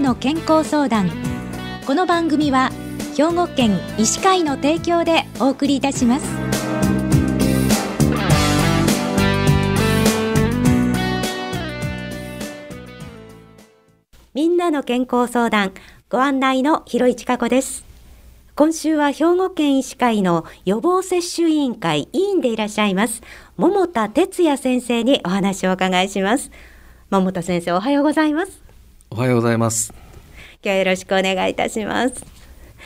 の健康相談。この番組は兵庫県医師会の提供でお送りいたします。みんなの健康相談ご案内の広市加子です。今週は兵庫県医師会の予防接種委員会委員でいらっしゃいます桃田哲也先生にお話をお伺いします。桃田先生おはようございます。おはようございます。今日はよろしくお願いいたします。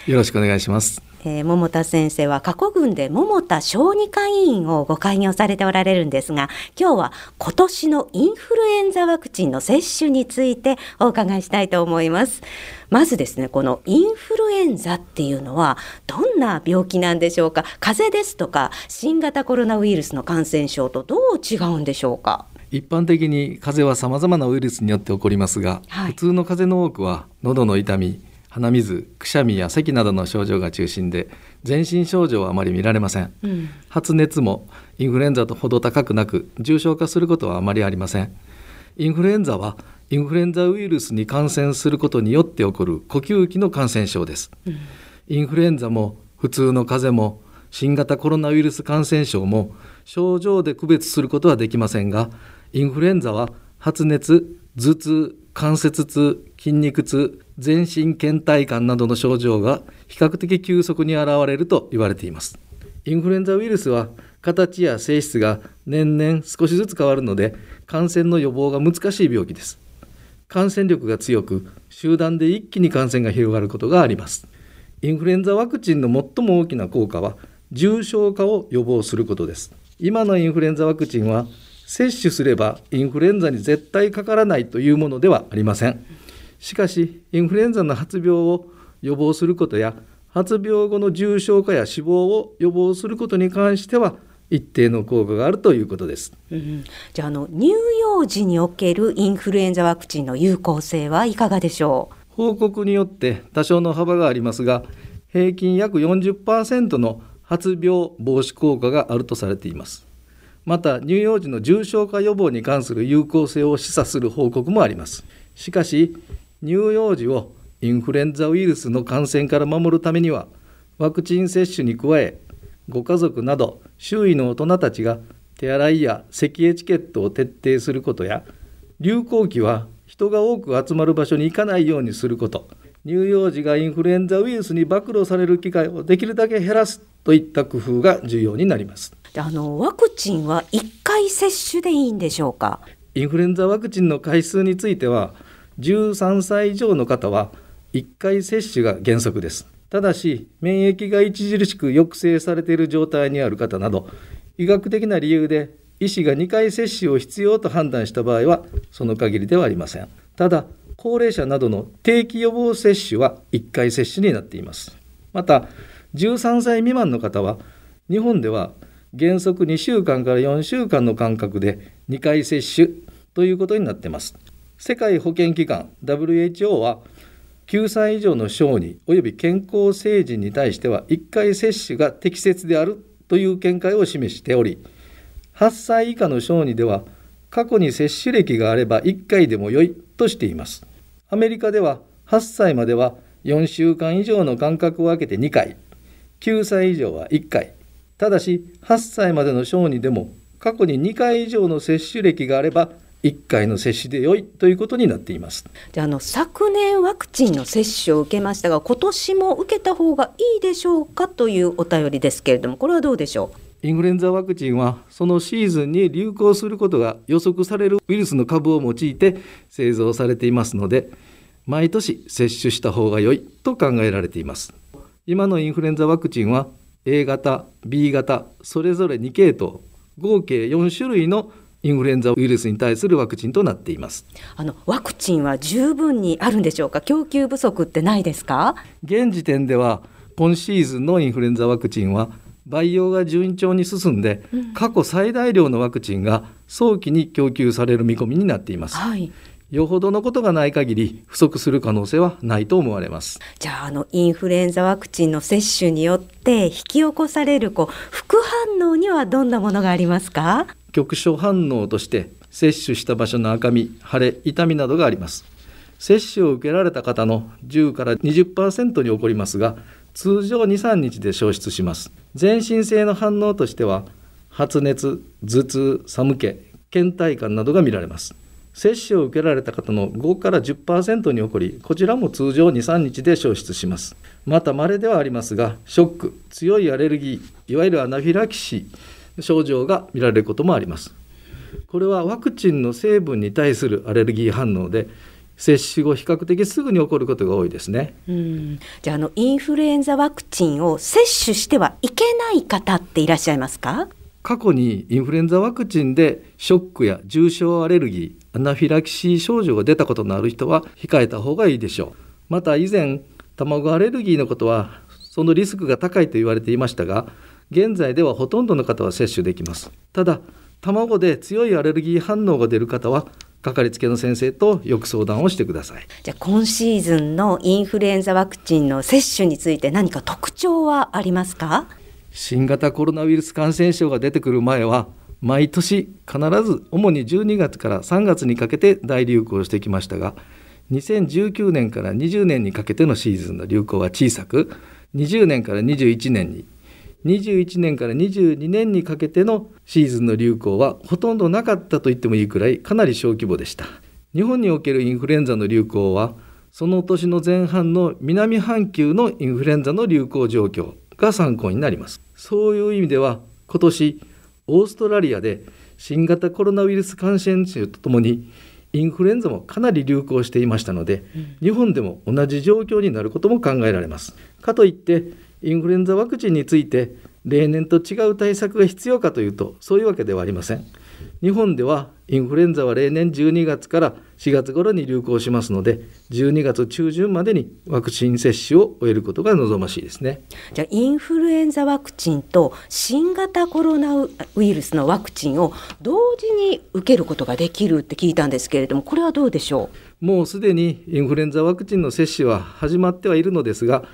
よろしくお願いします。えー、桃田先生は過去軍で桃田小児科医院をご開業されておられるんですが今日は今年のインフルエンザワクチンの接種についてお伺いしたいと思います。まずですねこのインフルエンザっていうのはどんな病気なんでしょうか？風邪ですとか新型コロナウイルスの感染症とどう違うんでしょうか？一般的に風邪は様々なウイルスによって起こりますが、はい、普通の風邪の多くは喉の痛み鼻水くしゃみや咳などの症状が中心で全身症状はあまり見られません、うん、発熱もインフルエンザとほど高くなく重症化することはあまりありません。インフルエンザはインフルエンザウイルスに感染することによって起こる呼吸器の感染症です、うん、インフルエンザも普通の風邪も新型コロナウイルス感染症も症状で区別することはできませんがインフルエンザは発熱頭痛関節痛筋肉痛全身倦怠感などの症状が比較的急速に現れると言われています。インフルエンザウイルスは形や性質が年々少しずつ変わるので感染の予防が難しい病気です。感染力が強く集団で一気に感染が広がることがあります。インフルエンザワクチンの最も大きな効果は重症化を予防することです。今のインフルエンザワクチンは接種すればインフルエンザに絶対かからないというものではありません。しかしインフルエンザの発病を予防することや発病後の重症化や死亡を予防することに関しては一定の効果があるということです、うん、じゃあの乳幼児におけるインフルエンザワクチンの有効性はいかがでしょう？報告によって多少の幅がありますが平均約40%の発病防止効果があるとされています。また乳幼児の重症化予防に関する有効性を示唆する報告もあります。しかし乳幼児をインフルエンザウイルスの感染から守るためにはワクチン接種に加えご家族など周囲の大人たちが手洗いや咳エチケットを徹底することや流行期は人が多く集まる場所に行かないようにすること。乳幼児がインフルエンザウイルスに暴露される機会をできるだけ減らすといった工夫が重要になりますあのワクチンは1回接種でいいんでしょうか？インフルエンザワクチンの回数については13歳以上の方は1回接種が原則です。ただし、免疫が著しく抑制されている状態にある方など、医学的な理由で医師が2回接種を必要と判断した場合は、その限りではありません。ただ、高齢者などの定期予防接種は1回接種になっています。また、13歳未満の方は、日本では原則2週間から4週間の間隔で2回接種ということになっています。世界保健機関 WHO は9歳以上の小児及び健康成人に対しては1回接種が適切であるという見解を示しており8歳以下の小児では過去に接種歴があれば1回でも良いとしていますアメリカでは8歳までは4週間以上の間隔を空けて2回。9歳以上は1回。ただし8歳までの小児でも過去に2回以上の接種歴があれば1回の接種で良いということになっています。じゃあの昨年ワクチンの接種を受けましたが今年も受けた方がいいでしょうかというお便りですけれどもこれはどうでしょう？インフルエンザワクチンはそのシーズンに流行することが予測されるウイルスの株を用いて製造されていますので毎年接種した方が良いと考えられています。今のインフルエンザワクチンは A 型 B 型それぞれ2系統合計4種類のインフルエンザウイルスに対するワクチンとなっています。あのワクチンは十分にあるんでしょうか？供給不足ってないですか？現時点では今シーズンのインフルエンザワクチンは培養が順調に進んで、うん、過去最大量のワクチンが早期に供給される見込みになっています、はい、よほどのことがない限り不足する可能性はないと思われます。じゃああのインフルエンザワクチンの接種によって引き起こされるこう副反応にはどんなものがありますか？局所反応として接種した場所の赤み腫れ痛みなどがあります。接種を受けられた方の10から20%に起こりますが通常23日で消失します。全身性の反応としては発熱頭痛寒気倦怠感などが見られます。接種を受けられた方の5から10%に起こりこちらも通常23日で消失します。また稀ではありますがショック強いアレルギーいわゆるアナフィラキシー症状が見られることもあります。これはワクチンの成分に対するアレルギー反応で接種後比較的すぐに起こることが多いですね。うん。じゃああのインフルエンザワクチンを接種してはいけない方っていらっしゃいますか？過去にインフルエンザワクチンでショックや重症アレルギーアナフィラキシー症状が出たことのある人は控えた方がいいでしょう。また以前卵アレルギーのことはそのリスクが高いと言われていましたが現在ではほとんどの方は接種できます。ただ卵で強いアレルギー反応が出る方はかかりつけの先生とよく相談をしてください。じゃあ今シーズンのインフルエンザワクチンの接種について何か特徴はありますか？新型コロナウイルス感染症が出てくる前は毎年必ず主に12月から3月にかけて大流行してきましたが2019年から20年にかけてのシーズンの流行は小さく20年から21年に21年から22年にかけてのシーズンの流行はほとんどなかったと言ってもいいくらいかなり小規模でした。日本におけるインフルエンザの流行はその年の前半の南半球のインフルエンザの流行状況が参考になります。そういう意味では今年オーストラリアで新型コロナウイルス感染症とともにインフルエンザもかなり流行していましたので、日本でも同じ状況になることも考えられます。かといってインフルエンザワクチンについて例年と違う対策が必要かというとそういうわけではありません。日本ではインフルエンザは例年12月から4月頃に流行しますので12月中旬までにワクチン接種を終えることが望ましいですね。じゃあインフルエンザワクチンと新型コロナウイルスのワクチンを同時に受けることができるって聞いたんですけれどもこれはどうでしょう？もうすでにインフルエンザワクチンの接種は始まってはいるのですが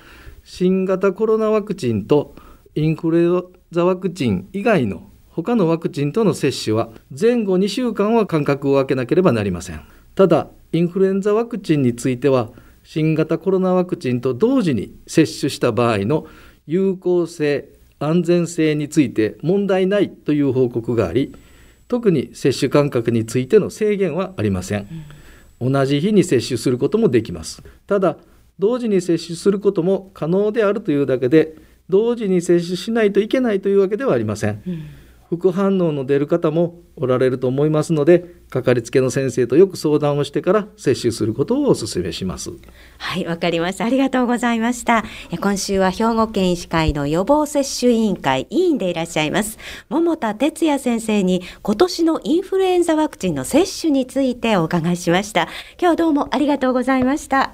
新型コロナワクチンとインフルエンザワクチン以外の他のワクチンとの接種は前後2週間は間隔を空けなければなりません。ただインフルエンザワクチンについては新型コロナワクチンと同時に接種した場合の有効性安全性について問題ないという報告があり特に接種間隔についての制限はありません、同じ日に接種することもできます。ただ同時に接種することも可能であるというだけで同時に接種しないといけないというわけではありません、うん。副反応の出る方もおられると思いますのでかかりつけの先生とよく相談をしてから接種することをお勧めします。はいわかりました。ありがとうございました。今週は兵庫県医師会の予防接種委員会委員でいらっしゃいます。桃田哲也先生に今年のインフルエンザワクチンの接種についてお伺いしました。今日はどうもありがとうございました